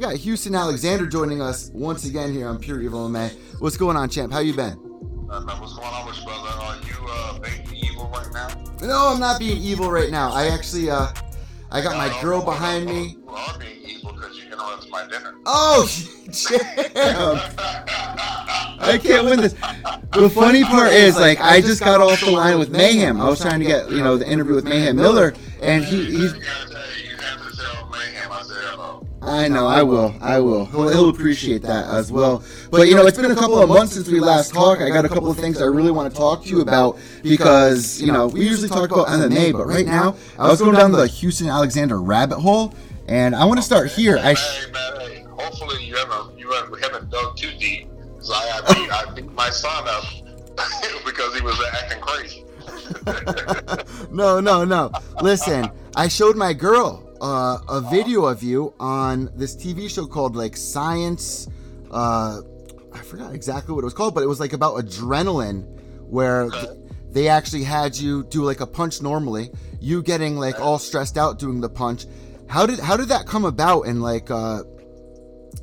We got Houston Alexander joining us once again here on Pure Evil MMA. What's going on, champ? How you been? Uh, what's going on with you, brother? Are you uh, being evil right now? No, I'm not being evil right now. I actually, uh, I got my No, girl no, behind no, me. You are being evil because you interrupted my dinner. Oh, champ! I can't win this. The funny part is, like, I just got off the line with Mayhem. I was trying to get, you know, the interview with Mayhem Miller, and he, he's. I know, I will, I will. He'll, he'll appreciate that as well. But you know, it's been a couple of months since we last talked. I got a couple of things I really want to talk to you about because you know we usually talk about MMA, but right now I was going down the Houston Alexander rabbit hole, and I want to start here. I sh- Hey, man, hey, hopefully you haven't, you haven't, haven't dug too deep. So I, I, beat, I beat my son up because he was acting crazy. no, no, no. Listen, I showed my girl uh, a video of you on this TV show called like Science. Uh, I forgot exactly what it was called, but it was like about adrenaline, where th- they actually had you do like a punch normally, you getting like all stressed out doing the punch. How did how did that come about? And like, uh,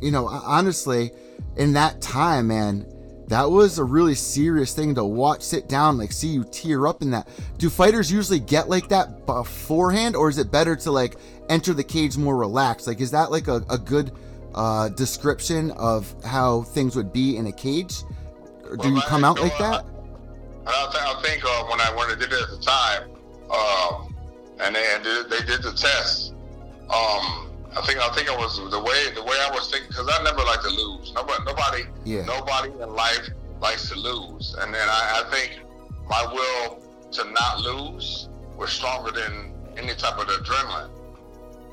you know, honestly, in that time, man, that was a really serious thing to watch, sit down, like see you tear up in that. Do fighters usually get like that beforehand, or is it better to like enter the cage more relaxed? Like, is that like a, a good uh, description of how things would be in a cage? Or do you come out like so, uh, that? I, I think uh, when I when I did it at the time, um, and they and did, they did the test. Um, I think I think it was the way the way I was thinking because I never like to lose. Nobody nobody Yeah. nobody in life likes to lose, and then I, I think my will to not lose was stronger than any type of adrenaline.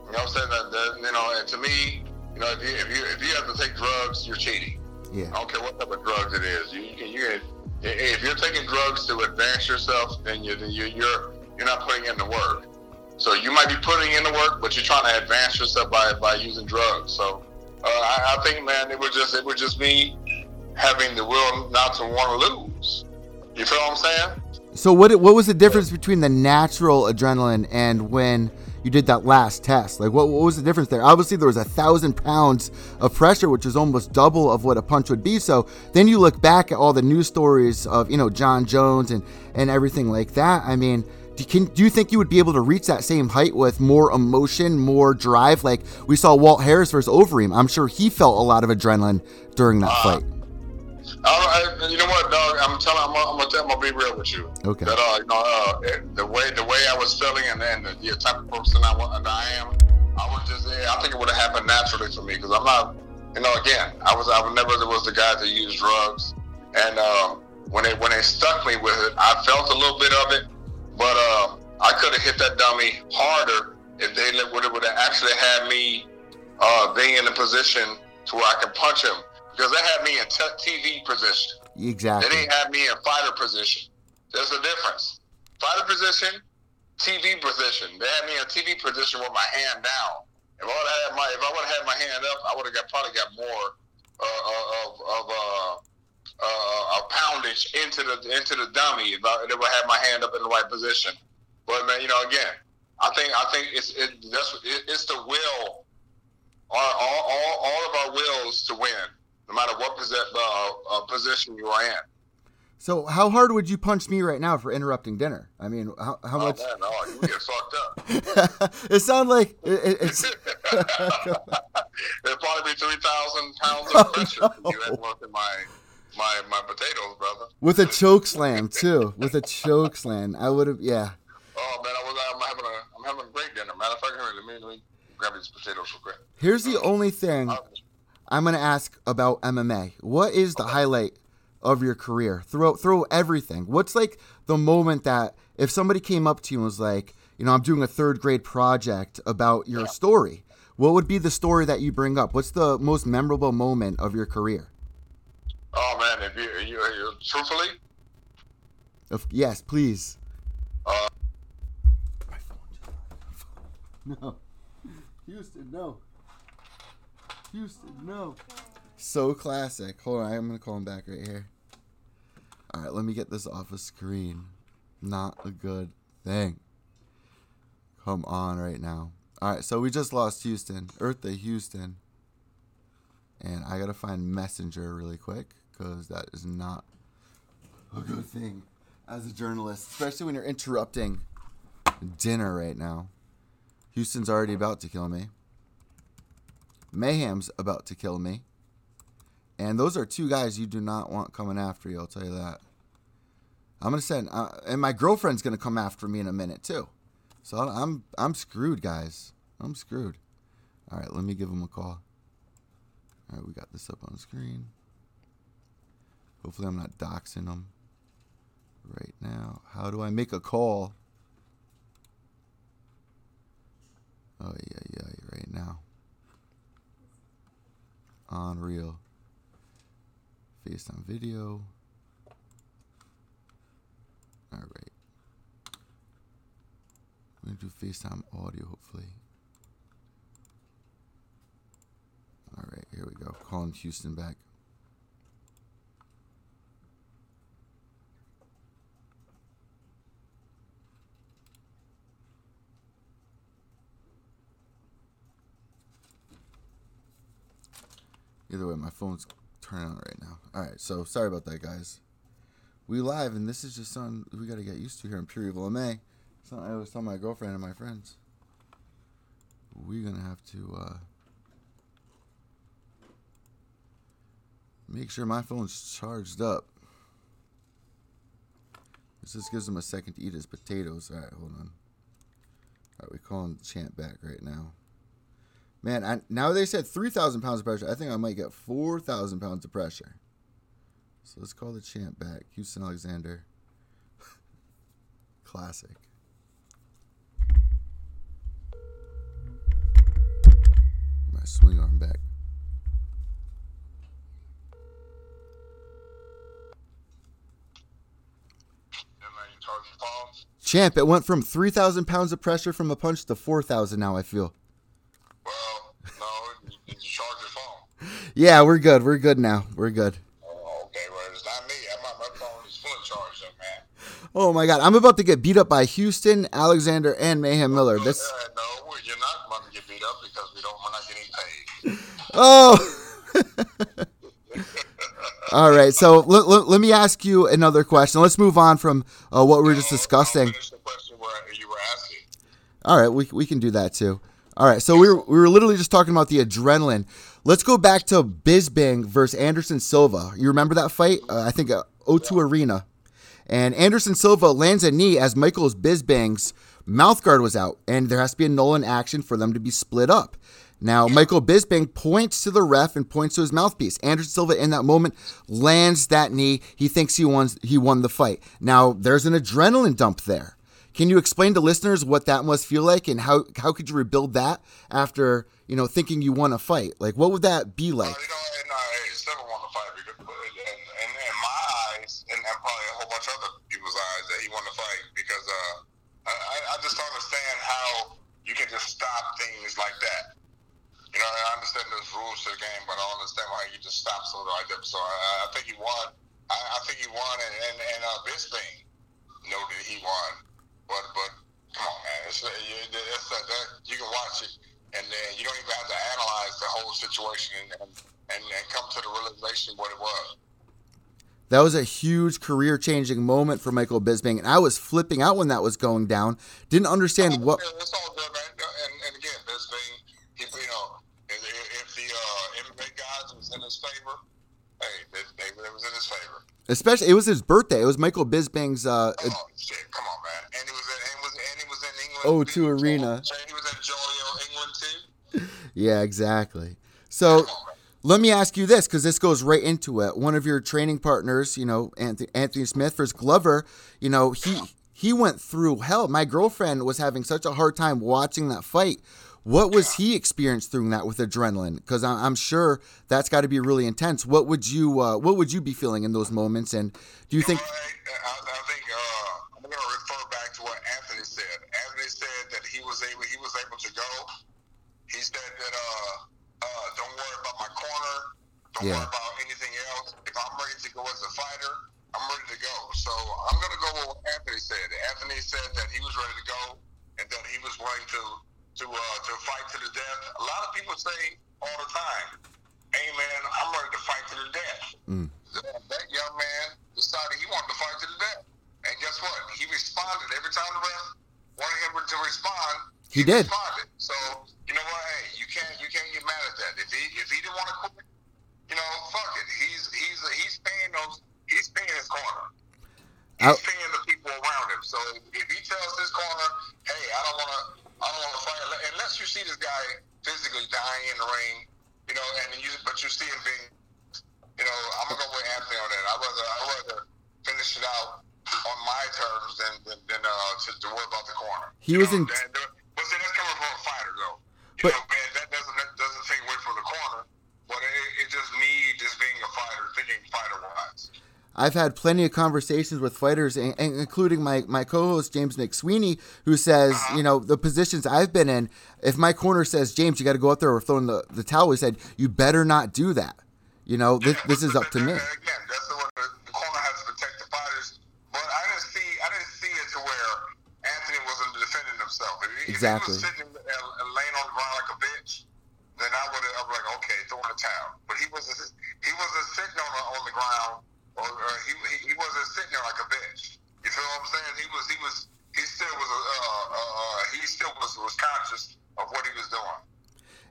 You know what I'm saying? That, that you know, and to me, you know, if you if you if you have to take drugs, you're cheating. Yeah. I don't care what type of drugs it is. You, you can, you can, if you're taking drugs to advance yourself, then you then you, you're you're not putting in the work. So you might be putting in the work, but you're trying to advance yourself by by using drugs. So uh, I, I think, man, it was just it was just me having the will not to want to lose. You feel what I'm saying? So what what was the difference between the natural adrenaline and when you did that last test? Like what, what was the difference there? Obviously there was a thousand pounds of pressure, which is almost double of what a punch would be. So then you look back at all the news stories of you know Jon Jones and and everything like that. I mean. Do you, can, do you think you would be able to reach that same height with more emotion, more drive? Like we saw Walt Harris versus Overeem. I'm sure he felt a lot of adrenaline during that fight. I, I, you know what, dog? I'm telling. I'm, I'm gonna tell. I'm gonna be real with you. Okay. That uh, you know, uh, the way the way I was feeling, and then the, the type of person I, that I am, I was just. yeah, I think it would have happened naturally for me because I'm not. You know, again, I was. I was never was the guy to use drugs, and um, when they when they stuck me with it, I felt a little bit of it, but uh, I could have hit that dummy harder if they would have actually had me uh, being in a position to where I could punch him because they had me in t- TV position. Exactly. They didn't have me in fighter position. There's a difference. Fighter position, TV position. They had me in TV position with my hand down. If I would have had my if I would have had my hand up, I would have got probably got more uh, of of uh, uh, a poundage into the into the dummy if I, if I had my hand up in the right position. But man, you know, again, I think I think it's it, that's it, it's the will, all, all, all, all of our wills to win, no matter what posi- uh, uh, position you are in. So how hard would you punch me right now for interrupting dinner? I mean, how, how Oh much? man, no, you get fucked up. it sounds like it, it- it's. It'd probably be three thousand pounds of pressure if you had working my my my potatoes, brother. With a choke slam too. With a choke slam, I would have. Yeah. Oh man, I was I'm having a I'm having a great dinner. Matter of fact, here, let me let me grab these potatoes real quick. Here's the only thing Uh, I'm gonna ask about MMA. What is the highlight of your career? Throw throw everything. What's like the moment that if somebody came up to you and was like, you know, I'm doing a third grade project about your story. What would be the story that you bring up? What's the most memorable moment of your career? Oh man, if you, you, you truthfully, Of, yes, please. Uh, No. Houston, no. Houston, no. So classic. Hold on, I'm gonna call him back right here. Alright, let me get this off a screen. Not a good thing. Come on right now. Alright, so we just lost Houston. Eartha Houston. And I gotta find Messenger really quick, because that is not a good thing as a journalist, especially when you're interrupting dinner right now. Houston's already about to kill me. Mayhem's about to kill me. And those are two guys you do not want coming after you, I'll tell you that. I'm going to send, uh, and my girlfriend's going to come after me in a minute too. So I'm, I'm screwed, guys. I'm screwed. All right, let me give him a call. All right, we got this up on the screen. Hopefully, I'm not doxing them right now. How do I make a call? Oh yeah, yeah, right now. on Unreal. FaceTime video. Alright. We're gonna do FaceTime audio hopefully. Alright, here we go. Calling Houston back. Either way, my phone's turning on right now. All right, so sorry about that, guys. We live, and this is just something we got to get used to here in Pure Evil MA. Something I always tell my girlfriend and my friends. We're gonna have to uh, make sure my phone's charged up. This just gives him a second to eat his potatoes. All right, hold on. All right, we calling Champ back right now. Man, I, now they said 3,000 pounds of pressure. I think I might get 4,000 pounds of pressure. So let's call the champ back. Houston Alexander. Classic. My swing arm back. Champ, it went from 3,000 pounds of pressure from a punch to 4,000 now, I feel. Well, no, you, you charge your phone. Yeah, we're good. We're good now. We're good. Oh, okay, well, it's not me. My, my phone is fully charged up, man. Oh my god, I'm about to get beat up by Houston, Alexander, and Mayhem Miller. This Uh, no, you're not going to get beat up because we don't. We're not getting paid. Oh. All right, so let, let, let me ask you another question. Let's move on from uh, what we were just discussing. Finish the question where you were asking. All right, we, we can do that too. All right, so we were, we were literally just talking about the adrenaline. Let's go back to Bisping versus Anderson Silva. You remember that fight? Uh, I think uh, O2 Arena. And Anderson Silva lands a knee as Michael's Bisping's mouth guard was out, and there has to be a null in action for them to be split up. Now, Michael Bisping points to the ref and points to his mouthpiece. Anderson Silva, in that moment, lands that knee. He thinks he won, he won the fight. Now, there's an adrenaline dump there. Can you explain to listeners what that must feel like, and how how could you rebuild that after you know thinking you won a fight? Like, what would that be like? Uh, you know, and uh, it's never won the fight. Because, but in, in, in my eyes, and, and probably a whole bunch of other people's eyes, that he won the fight because uh, I, I- I just don't understand how you can just stop things like that. You know, I understand there's rules to the game, but I don't understand why you just stop something like that. So I, I think he won. I, I think he won, and and, and uh, Bisping noted he won. But but come on, man, it's, you, it's uh, that, you can watch it, and then you don't even have to analyze the whole situation and and, and come to the realization what it was. That was a huge career changing moment for Michael Bisping, and I was flipping out when that was going down. Didn't understand what. Yeah, It's all good, man. And, and again, Bisping, if, you know, if, if the uh, MMA guys was in his favor, hey, they, they, it was in his favor. Especially, it was his birthday. It was Michael Bisping's. Uh, Oh shit! Come on, O2 Arena. Yeah, exactly. So let me ask you this because this goes right into it. One of your training partners, you know, Anthony, Anthony Smith versus Glover, you know, he he went through hell. My girlfriend was having such a hard time watching that fight. What was he experienced through that with adrenaline? Because I'm sure that's got to be really intense. What would you uh, What would you be feeling in those moments? And do you think? I, I think going to refer back to what Anthony said. Anthony said that he was able he was able to go. He said that uh, uh, don't worry about my corner. Don't yeah. worry about anything else. If I'm ready to go as a fighter, I'm ready to go. So I'm going to go with what Anthony said. Anthony said that he was ready to go and that he was willing to to uh, to fight to the death. A lot of people say all the time, "Hey man, I'm ready to fight to the death." Mm. That young man decided he wanted to fight to the death, guess what? He responded every time the ref wanted him to respond. He, he did. Responded. So you know what? Hey, you can't you can't get mad at that. If he if he didn't want to quit, you know, fuck it. He's he's he's paying those. He's paying his corner. He's paying the people around him. So if he tells his corner, "Hey, I don't want to, I don't want to fight," unless you see this guy physically dying in the ring, you know, and you but you see him being, you know, I'm gonna go with Anthony on that. I rather I rather finish it out on my terms than than, than uh, to, to worry about the corner. He you was know, in. But see, that's coming from a fighter, though. You but, know, man, that doesn't that doesn't take away from the corner. But it, it just me just being a fighter, thinking fighter wise. I've had plenty of conversations with fighters, including my, my co-host James Nick Sweeney, who says, uh-huh. you know, the positions I've been in. If my corner says, James, you got to go out there or throw in the, the towel, he said, you better not do that. You know, this, yeah, this is up to me. Again, that's the, the corner has to protect the fighters. But I didn't see, I didn't see it to where Anthony wasn't defending himself. If exactly. He was sitting and laying on the ground like a bitch, then I would have, like, okay, throw in the towel. But he wasn't, he wasn't sitting on the, on the ground or, or he, he, he wasn't sitting there like a bitch. You feel what I'm saying? He was he was he still was uh, uh, uh, he still was was conscious of what he was doing.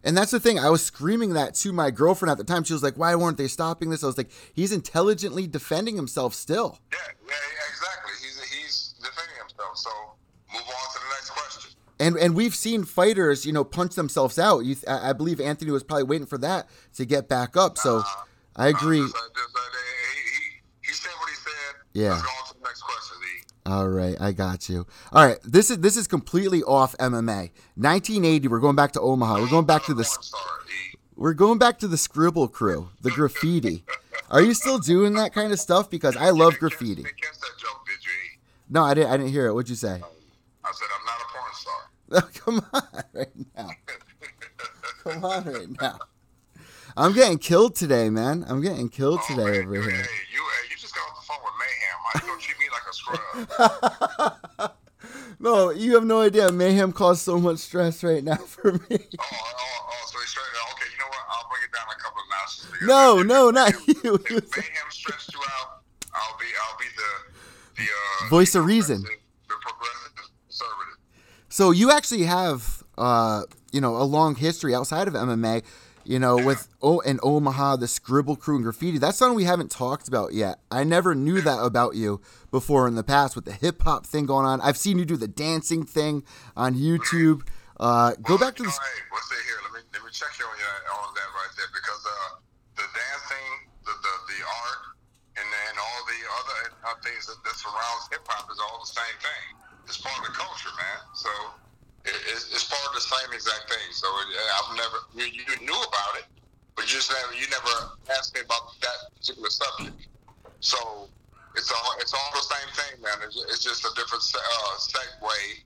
And that's the thing. I was screaming that to my girlfriend at the time. She was like, "Why weren't they stopping this?" I was like, "He's intelligently defending himself still." Yeah, yeah, exactly. He's he's defending himself. So move on to the next question. And and we've seen fighters, you know, punch themselves out. You, I believe Anthony was probably waiting for that to get back up. So I agree. Just, just, yeah. Let's go on to the question, All right, I got you. All right, this is this is completely off MMA. 1980, we're going back to Omaha. We're going back to the We're going back to the scribble crew, the graffiti. Are you still doing that kind of stuff? Because I love graffiti. No, I didn't. I didn't hear it. What'd you say? I said I'm not a Oh, come on, right now. come on, right now. I'm getting killed today, man. I'm getting killed oh, today man, over here. Hey, you, you just got off the phone with Mayhem. Why you don't treat me like a scrub? no, you have no idea. Mayhem caused so much stress right now for me. Oh, oh, oh so he's straight. Okay, you know what? I'll bring it down a couple of notches. No, if, no, if, not if, you. If Mayhem stressed you out, I'll be, I'll be the, the uh, voice of reason. Conservative. So you actually have, uh, you know, a long history outside of MMA you know, with oh and Omaha, the Scribble Crew and graffiti. That's something we haven't talked about yet. I never knew that about you before in the past with the hip hop thing going on. I've seen you do the dancing thing on YouTube. Uh, go back to the. Hey, what's it here? Let me let me check you on, on that right there because uh, the dancing, the, the the art, and then all the other uh, things that, that surrounds hip hop is all the same thing. It's part of the So it's, it's part of the same exact thing. So I've never you, you knew about it, but you just never you never asked me about that particular subject. So it's all it's all the same thing, man. It's, it's just a different uh, segue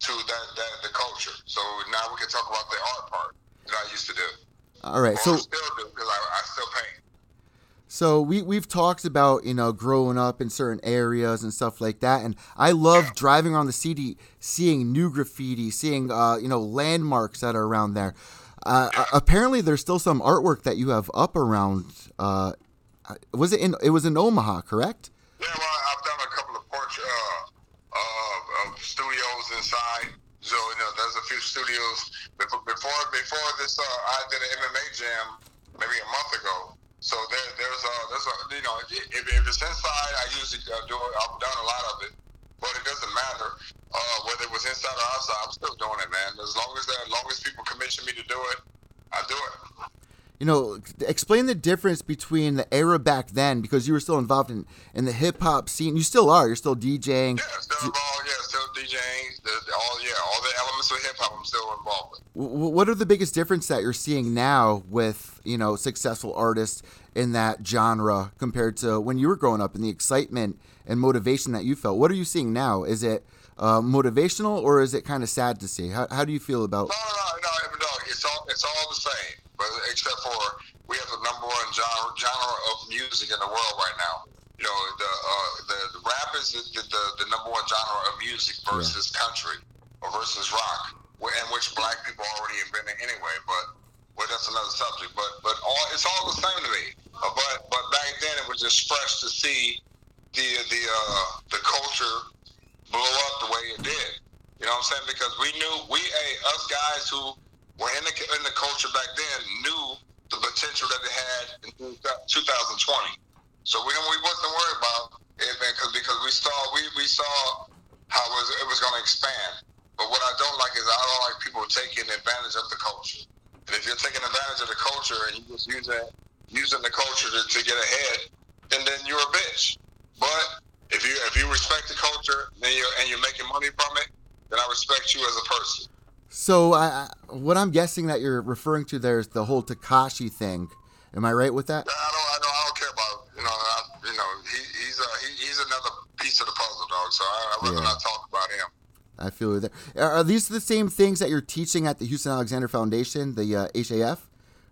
to that, that the culture. So now we can talk about the art part that I used to do. All right, or so still do because I, I still paint. So we we've talked about you know growing up in certain areas and stuff like that, and I love driving around the city, seeing new graffiti, seeing uh, you know landmarks that are around there. Uh, apparently, there's still some artwork that you have up around. Uh, was it in? It was in Omaha, correct? Yeah, well, I've done a couple of porch uh, uh, studios inside. So you know, there's a few studios before before, this. Uh, I did an MMA jam maybe a month ago so there, there's a, there's a, you know, if, if it's inside, I usually uh, do it. I've done a lot of it, but it doesn't matter uh, whether it was inside or outside. I'm still doing it, man. As long as that, as long as people commission me to do it, I do it. You know, explain the difference between the era back then, because you were still involved in, in the hip hop scene. You still are. You're still DJing. Yeah, still involved. Yeah, still DJing. The, all yeah, all the elements of hip hop. I'm still involved with. What are the biggest difference that you're seeing now with you know successful artists in that genre compared to when you were growing up and the excitement and motivation that you felt? What are you seeing now? Is it uh, motivational or is it kind of sad to see? How, how do you feel about? No, no, no, no, no. It's all it's all the same, but except for we have the number one genre genre of music in the world right now. You know, the uh, the, the rap is the, the the number one genre of music versus country or versus rock, and which black people already invented anyway. But well, that's another subject. But but all it's all the same to me. Uh, but but back then it was just fresh to see the the uh, the culture blow up the way it did. You know what I'm saying? Because we knew we hey, us guys who were in the in the culture back then knew the potential that it had in 2020. So we we wasn't worried about it because because we saw we, we saw how it was it was going to expand. But what I don't like is I don't like people taking advantage of the culture. And if you're taking advantage of the culture and you just using using the culture to, to get ahead, then then you're a bitch. But if you if you respect the culture and you're and you're making money from it, then I respect you as a person. So I, what I'm guessing that you're referring to there is the whole Tekashi thing. Am I right with that? I don't I don't I don't care about you know I, you know he, he's uh, he, he's another piece of the puzzle dog. So I, I'd rather Yeah. not talk about him. I feel you there. Are these the same things that you're teaching at the Houston Alexander Foundation, the uh, HAF?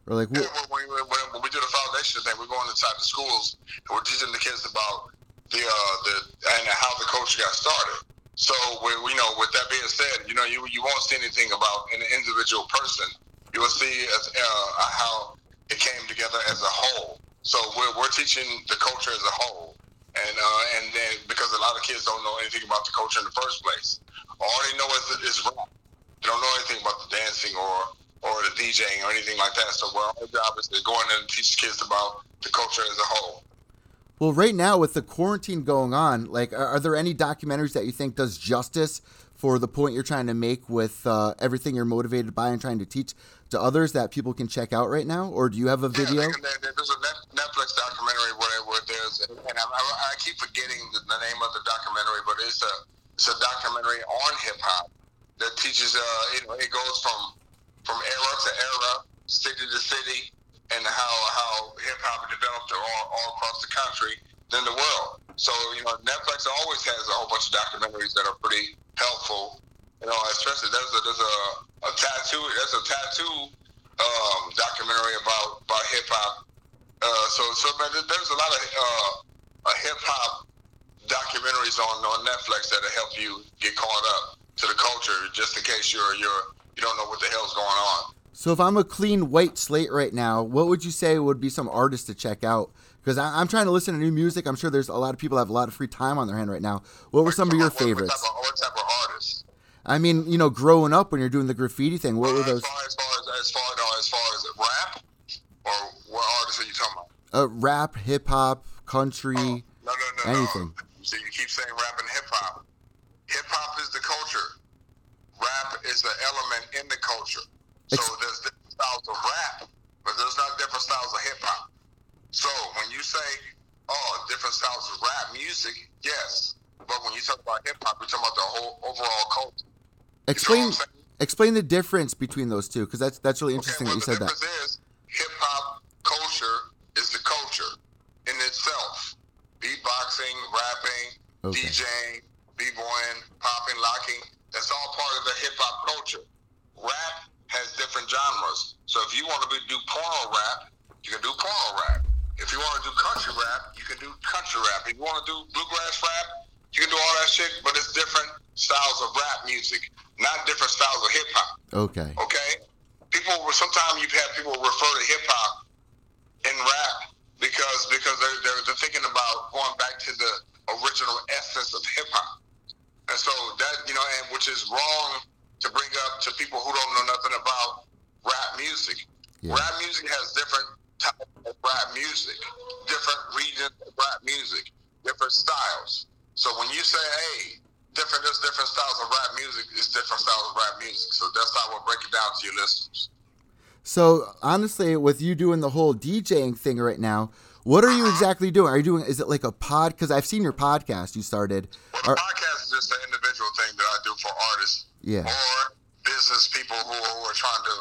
Or like, Yeah, wh- when, we, when, when we do the foundation thing, we're going inside the schools and we're teaching the kids about the uh, the and how the culture got started. So we, we know. With that being said, you know, you you won't see anything about an individual person. You will see as, uh, how it came together as a whole. So we're, we're teaching the culture as a whole, and uh, and then because a lot of kids don't know anything about the culture in the first place, all they know is is rap. They don't know anything about the dancing or or the DJing or anything like that. So well, our job is to go in and teach kids about the culture as a whole. Well, right now with the quarantine going on, like, are, are there any documentaries that you think does justice for the point you're trying to make with uh, everything you're motivated by and trying to teach to others that people can check out right now? Or do you have a video? Yeah, there- there- there's a Netflix documentary where, where there's, and I, I, I keep forgetting the, the name of the documentary, but it's a it's a documentary on hip hop that teaches. Uh, it, it goes from from era to era, city to city, and how how hip hop developed all, all across the country, then the world. So you know, Netflix always has a whole bunch of documentaries that are pretty helpful. You know, especially there's a there's a, a tattoo there's a tattoo um, documentary about about hip hop. Uh, so so man, there's a lot of uh, hip hop documentaries on on Netflix that'll help you get caught up to the culture, just in case you're you're you don't know what the hell's going on. So if I'm a clean white slate right now, what would you say would be some artists to check out? Because I'm trying to listen to new music. I'm sure there's a lot of people that have a lot of free time on their hand right now. What were some of your What- what type favorites? of- What type of artists? I mean, you know, growing up when you're doing the graffiti thing, what were Uh, those? As far as far as as far, no, as, far as rap, or what artists are you talking about? Uh, rap, hip hop, country, No, no, no, anything. no. So you keep saying rap and hip hop. Hip hop is the culture. Rap is the element in the culture. So there's different styles of rap, but there's not different styles of hip hop. So when you say, oh, different styles of rap music, yes. But when you talk about hip hop, you're talking about the whole overall culture. Explain I'm saying? explain the difference between those two, because that's that's really interesting okay, that you said the that. difference is hip hop culture is the culture in itself. Beatboxing, rapping, Okay. DJing, b-boying, popping, locking, that's all part of the hip hop culture. Rap has different genres. So if you want to be, do porno rap, you can do porno rap. If you want to do country rap, you can do country rap. If you want to do bluegrass rap, you can do all that shit, but it's different styles of rap music, not different styles of hip hop. Okay. Okay, people. Sometimes you've had people refer to hip hop and rap because because they're, they're they're thinking about going back to the original essence of hip hop, and so that you know, and which is wrong to bring up to people who don't know nothing about rap music. Yeah. Rap music has different types of rap music, different regions of rap music, different styles. So when you say, hey, different, there's different styles of rap music, it's different styles of rap music. So that's how we'll break it down to your listeners. So honestly, with you doing the whole DJing thing right now, what are you exactly doing? Are you doing? Is it like a pod? Because I've seen your podcast you started. Well, Are- podcast is just an individual thing that I do for artists Yeah. or business people who, who are trying to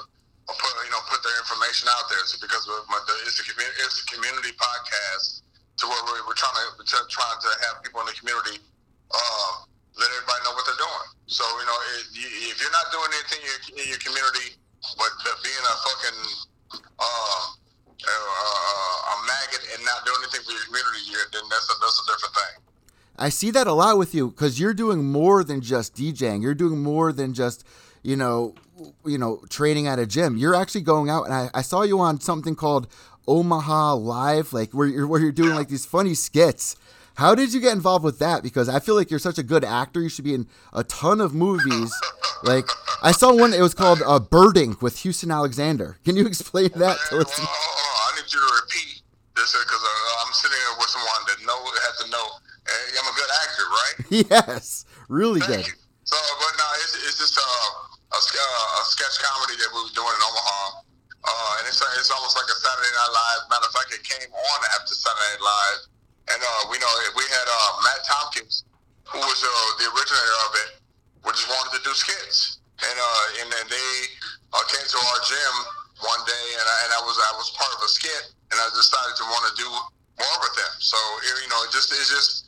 put you know put their information out there. So because of my, the, it's a community it's a community podcast to where we're, we're trying to, to trying to have people in the community uh, let everybody know what they're doing. So you know if, you- if you're not doing anything in your, in your community, but being a fucking uh, uh, a maggot and not doing anything for your community, then that's a that's a different thing. I see that a lot with you because you're doing more than just DJing. You're doing more than just, you know, you know, training at a gym. You're actually going out, and I, I saw you on something called Omaha Live, like where you're where you're doing like these funny skits. How did you get involved with that? Because I feel like you're such a good actor. You should be in a ton of movies. Like I saw one. It was called uh, Birding with Houston Alexander. Can you explain that to us? hold. I need you to repeat this because uh, I'm sitting here with someone that know has to know. Hey, I'm a good actor, right? yes, really Thank good. you. So, but no, it's, it's just uh, a, uh, a sketch comedy that we were doing in Omaha, uh, and it's it's almost like a Saturday Night Live. Matter of fact, it came on after Saturday Night Live, and uh, we know we had uh, Matt Tompkins, who was uh, the originator of it, we just wanted to do skits, and uh, and then they uh, came to our gym one day, and I, and I was I was part of a skit, and I decided to want to do more with them. So you know, just it's just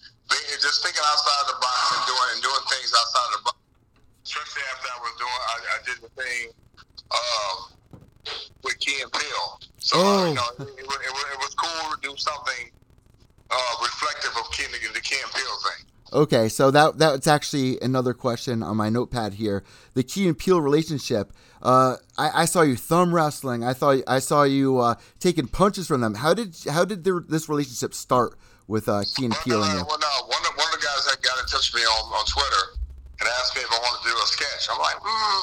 just thinking outside the box and doing and doing things outside the box. Especially after I was doing, I, I did the thing um, with Key and Peele. So Oh. you know, it, it, it, it was cool to do something uh, reflective of Key, the, the Peele thing. Okay, so that that's actually another question on my notepad here. The Key and Peele relationship. Uh, I, I saw you thumb wrestling. I thought I saw you uh, taking punches from them. How did how did their, this relationship start with uh, Key and Well, Peele no, and you? well, no, one, of, one of the guys that got in touch with me on, on Twitter and asked me if I wanted to do a sketch. I'm like, mm,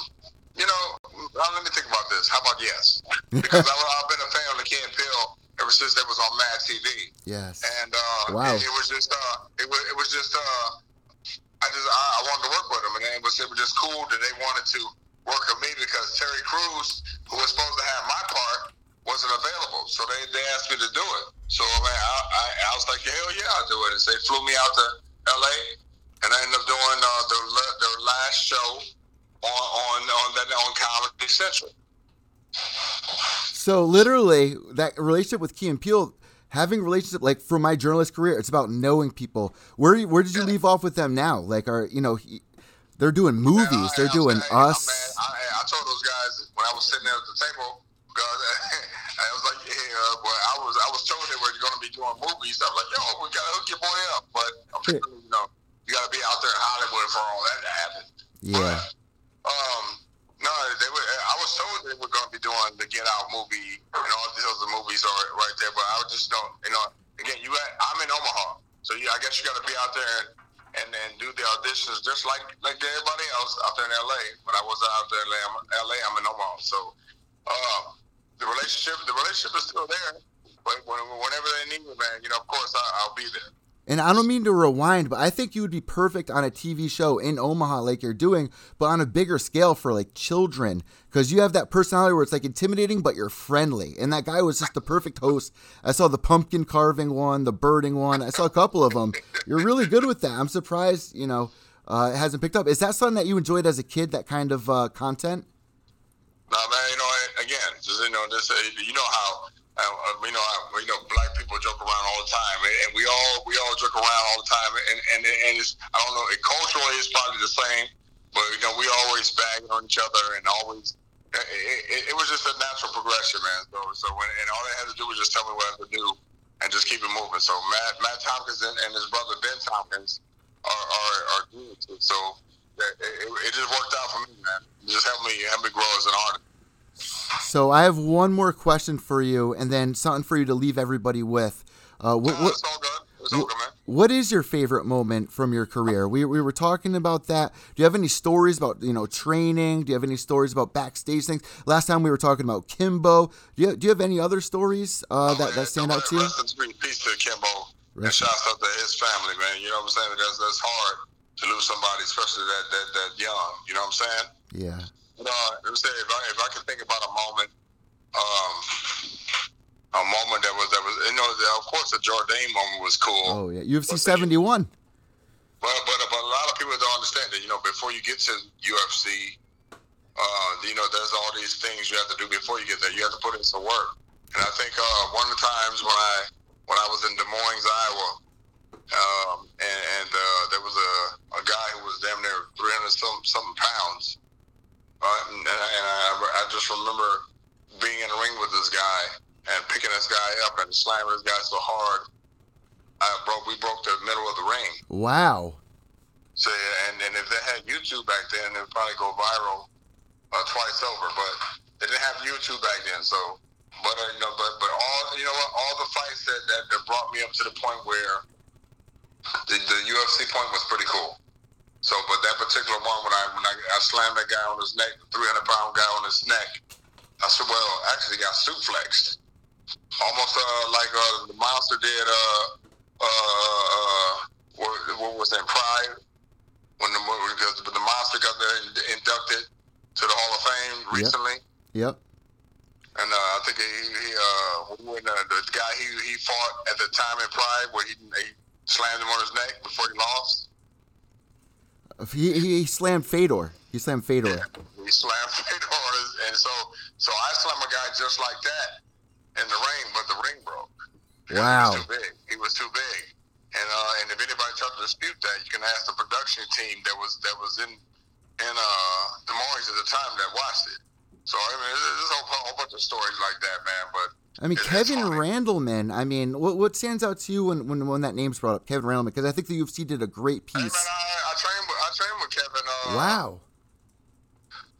you know, uh, let me think about this. How about yes? Because I, I've been a fan of the Key and Ever since they was on Mad TV. Yes. and uh, Wow. it, it was just uh, it was it was just uh, I just I, I wanted to work with them, and it was it was just cool that they wanted to work with me because Terry Crews, who was supposed to have my part, wasn't available, so they, they asked me to do it. So man, I, I, I was like, hell yeah, I'll do it. And so they flew me out to L.A. and I ended up doing uh, the la- the last show on on on that on Comedy Central. So literally, that relationship with Key and Peele, having a relationship like for my journalist career, it's about knowing people. Where where did you leave off with them now? Like, are you know, he, they're doing movies, Man, I- they're I- doing I- us. I, I told those guys when I was sitting there at the table, because I was like, yeah, uh, well, I was I was told they were going to be doing movies. I was like, yo, we got to hook your boy up, but I'm sure, you know, you got to be out there in Hollywood for all that to happen. Yeah. Um, no, they were. I was told they were going to be doing the Get Out movie and all these other movies are right there, but I was just don't. You know, again, you. I'm in Omaha, so you, I guess you got to be out there and and then do the auditions just like like everybody else out there in LA. When I was out there in LA, I'm, LA, I'm in Omaha, so uh, the relationship the relationship is still there. But whenever they need me, man, you know, of course I, I'll be there. And I don't mean to rewind, but I think you would be perfect on a TV show in Omaha, like you're doing, but on a bigger scale for like children, because you have that personality where it's like intimidating, but you're friendly. And that guy was just the perfect host. I saw the pumpkin carving one, the birding one. I saw a couple of them. You're really good with that. I'm surprised, you know, uh, it hasn't picked up. Is that something that you enjoyed as a kid? That kind of uh, content? No, man, you know, again, just you know, this, uh, you know how, uh, you know, how, you know, black people joke around all the time, and, and we all we all joke around all the time, and and and it's, I don't know, it, culturally it's probably the same, but you know, we always bag on each other and always. It, it, it was just a natural progression, man. So, so when, and all they had to do was just tell me what I had to do, and just keep it moving. So Matt, Matt Tompkins and, and his brother Ben Tompkins are are, are good. So it, it, it just worked out for me, man. It just helped me help me grow as an artist. So I have one more question for you, and then something for you to leave everybody with. Uh, what, No, what, it's good. It's all good, man. what is your favorite moment from your career? We, we were talking about that. Do you have any stories about you know training? Do you have any stories about backstage things? Last time we were talking about Kimbo. Do you, do you have any other stories uh, that, that stand out to you? Peace to Kimbo. And Rest- shouts out to his family, man. You know what I'm saying? That's that's hard to lose somebody, especially that that, that young. You know what I'm saying? Yeah. Let say, if I if I can think about a moment um, a moment that was that was you know the, of course the Jardine moment was cool. Oh yeah, UFC 71. But, but but a lot of people don't understand that you know before you get to UFC, uh, you know there's all these things you have to do before you get there. You have to put in some work. And I think uh, one of the times when I when I was in Des Moines, Iowa, um, and, and uh, there was a, a guy who was damn near 300 some something pounds, uh, and, I, and I, I just remember being in the ring with this guy and picking this guy up and slamming this guy so hard, I broke. We broke the middle of the ring. Wow. So and and if they had YouTube back then, it would probably go viral uh, twice over. But they didn't have YouTube back then, so. But uh, you know, but but all you know what, all the fights that, that, that brought me up to the point where the, the UFC point was pretty cool. So, but that particular one when I when I, I slammed that guy on his neck, the 300 pound guy on his neck, I said, well, actually got suplexed almost uh, like uh, the monster did. Uh, uh, uh, what, what was that? Pride when the because the monster got inducted to the Hall of Fame recently. Yep. yep. And uh, I think he, he uh, when uh, the guy he, he fought at the time in Pride, where he, he slammed him on his neck before he lost. He, he slammed Fedor. He slammed Fedor. Yeah, he slammed Fedor, and so so I slammed a guy just like that in the ring, but the ring broke. Wow. He was too big. He was too big. And uh, and if anybody tries to dispute that, you can ask the production team that was that was in in uh, Des Moines at the time that watched it. So I mean, there's a whole, whole bunch of stories like that, man. But I mean, Kevin Randleman. I mean, what what stands out to you when, when when that name's brought up, Kevin Randleman? Because I think the UFC did a great piece. Hey, man, I, wow.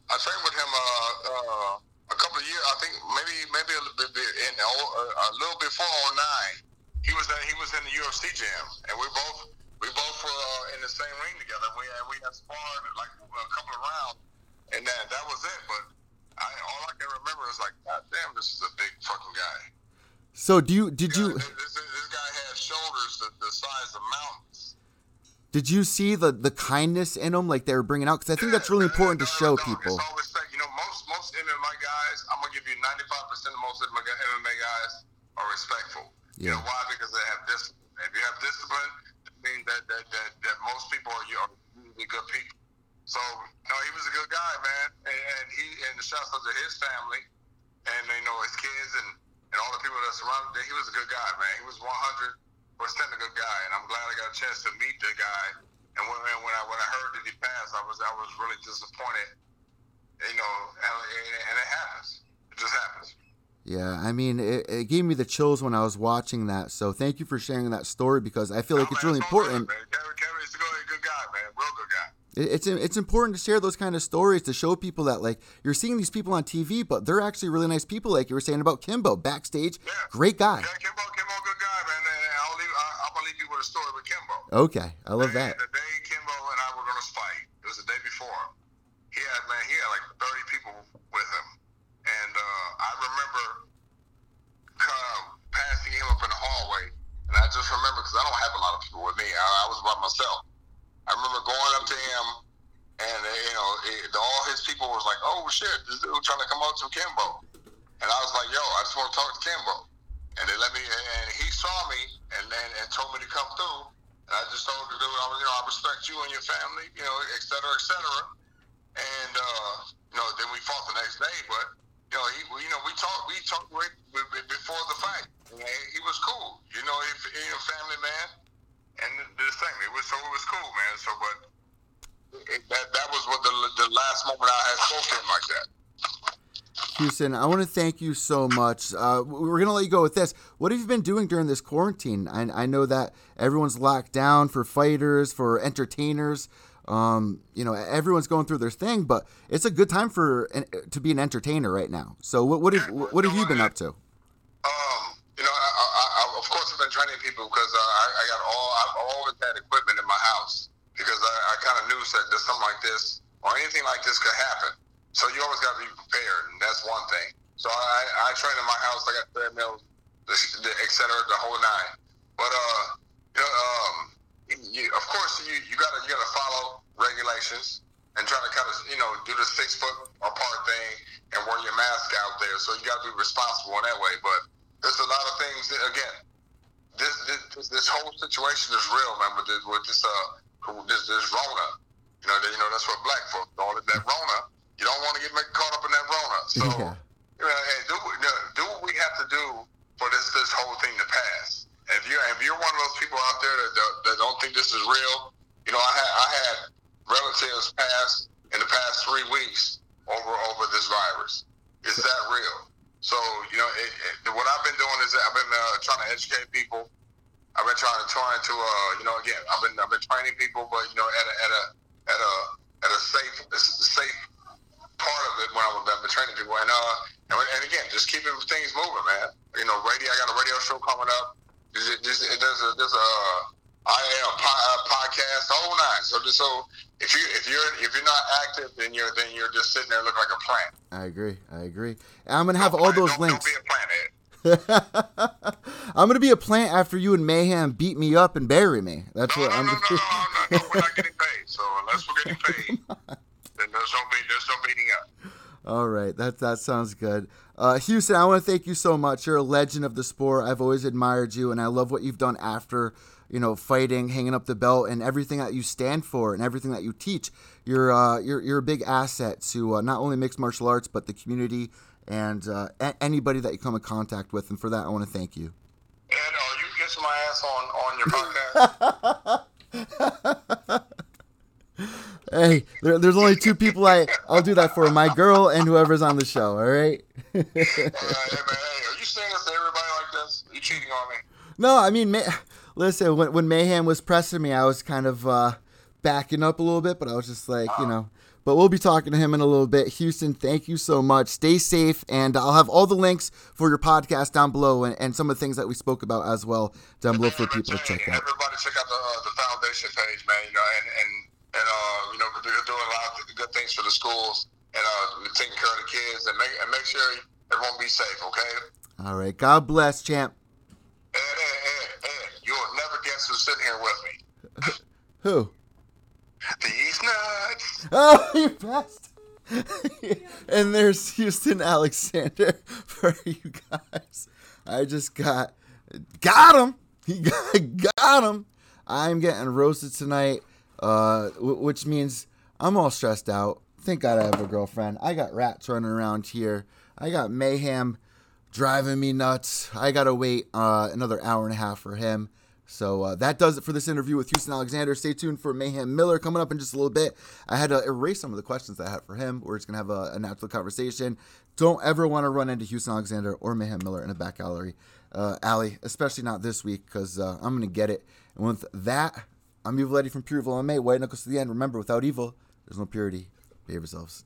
I trained with him. Uh, uh, a couple of years. I think maybe maybe a little bit in a little before 09. He was uh, he was in the UFC gym, and we both we both were uh, in the same ring together. We had, we had sparred like a couple of rounds, and that that was it. But I, all I can remember is like, God damn, this is a big fucking guy. So do you did you? This, this guy has shoulders the, the size of mountains. Did you see the the kindness in him, like they were bringing out? Because I think that's really important to show people. You know, most most MMA guys, I'm gonna give you 95 percent of most MMA guys are respectful. Yeah. You know why? Because they have discipline. If you have discipline, it means that that, that, that most people are, are really good people. So no, he was a good guy, man, and, and he and the shouts out to his family, and you know his kids and and all the people that surrounded him. He was a good guy, man. He was 100 percent a good guy, and I'm glad I got a chance to meet the guy. And when, when I when I heard that he passed, I was I was really disappointed. You know, and, and it happens. It just happens. Yeah, I mean, it, it, gave me the chills when I was watching that. So thank you for sharing that story because I feel like no, it's really important. Good, Kevin, Kevin is a good, guy, man. Real good guy. it's it's important to share those kind of stories to show people that like you're seeing these people on TV, but they're actually really nice people. Like you were saying about Kimbo backstage, yeah. great guy. Yeah, Kimbo, Kimbo, good guy, am gonna leave you with a story with Kimbo. Okay, I love the that. The day Kimbo and I were gonna fight, it was the day before. He had man, he had like 30 people with him, and uh, I remember passing him up in the hallway, and I just remember because I don't have a lot of people with me. I, I was by myself. I remember going up to him, and uh, you know, it, all his people was like, "Oh shit, this dude trying to come up to Kimbo," and I was like, "Yo, I just want to talk to Kimbo," and they let me, and he saw me, and and, and told me to come through. And I just told the dude, I was, you know, I respect you and your family, you know, et cetera, et cetera. And uh, you know, then we fought the next day, but you know, he, you know, we talked, we talked right before the fight. he was cool. You know, he, a family man, and the thing, it was so it was cool, man. So, but it, that that was what the the last moment I had spoke to him like that. Houston, I want to thank you so much. Uh, we're going to let you go with this. What have you been doing during this quarantine? I, I know that everyone's locked down for fighters, for entertainers. Um, you know, everyone's going through their thing, but it's a good time for to be an entertainer right now. So, what what have what have you been up to? Um, you know, I, I, I, of course, I've been training people because uh, I, I, got all I've always had equipment in my house because I, kind of knew that something like this or anything like this could happen. So you always got to be prepared, and that's one thing. So I, I train in my house. I got treadmills, et cetera, the whole nine. But uh, you know, um, you, of course, you, you gotta you gotta follow regulations. and try to kind of you know do the six foot apart thing and wear your mask out there. So you got to be responsible in that way. But there's a lot of things that again, this this, this whole situation is real, man. With this with this uh this this Rona, you know, you know that's what black folks call it. That Rona, you don't want to get caught up in that Rona. So. Yeah. You know, hey, do, do what we have to do for this this whole thing to pass. If you if you're one of those people out there that, that, that don't think this is real, you know, I had I had relatives pass in the past three weeks over over this virus. Is that real? So you know, it, it, what I've been doing is I've been uh, trying to educate people. I've been trying to trying to uh, you know again I've been I've been training people, but you know at a at a at a at a safe safe part of it when I've been training people and uh and, and again just keeping things moving, man. You know, radio. I got a radio show coming up. There's, there's, there's a there's a I am podcast, the whole nine. So, so if you if you're if you're not active, then you're then you're just sitting there looking like a plant. I agree. I agree. I'm gonna have all those don't, links. Don't be a plant. I'm gonna be a plant after you and Mayhem beat me up and bury me. That's no, what no, I'm. No, no, no, no, no, we're not getting paid. So unless we're getting paid, then there's no there's no beating. All right, that that sounds good. Uh, Houston, I want to thank you so much. You're a legend of the sport. I've always admired you, and I love what you've done after you know, fighting, hanging up the belt, and everything that you stand for and everything that you teach. You're uh, you're you're a big asset to uh, not only mixed martial arts but the community and uh, a- anybody that you come in contact with. And for that, I want to thank you. And are you kissing my ass on on your podcast? hey, there, there's only two people I I'll do that for: my girl and whoever's on the show. All right. hey man, hey, are you saying this to everybody like this? Are you cheating on me? No, I mean, listen, when, when Mayhem was pressing me, I was kind of uh, backing up a little bit, but I was just like, you know. But we'll be talking to him in a little bit. Houston, thank you so much. Stay safe, and I'll have all the links for your podcast down below and, and some of the things that we spoke about as well down below for people to check out. Everybody check out the, uh, the foundation page, man. You know, and and, and uh, you know, they're doing a lot of good things for the schools and uh, taking care of the kids and make and make sure everyone be safe. Okay. All right. God bless, champ. Ed, Ed, Ed, Ed, you'll never guess who's sitting here with me. Who? These nuts. Oh, you passed. and there's Houston Alexander for you guys. I just got got him. He got, got him. I'm getting roasted tonight, uh, w- which means I'm all stressed out. Thank God I have a girlfriend. I got rats running around here. I got mayhem driving me nuts. I gotta wait uh, another hour and a half for him. So uh, that does it for this interview with Houston Alexander. Stay tuned for Mayhem Miller coming up in just a little bit. I had to erase some of the questions I had for him. We're just gonna have a, a natural conversation. Don't ever want to run into Houston Alexander or Mayhem Miller in a back gallery uh, alley, especially not this week because uh, I'm gonna get it. And with that, I'm Evil Eddie from Pure Evil MMA. White knuckles to the end. Remember, without evil, there's no purity. Behave yourselves.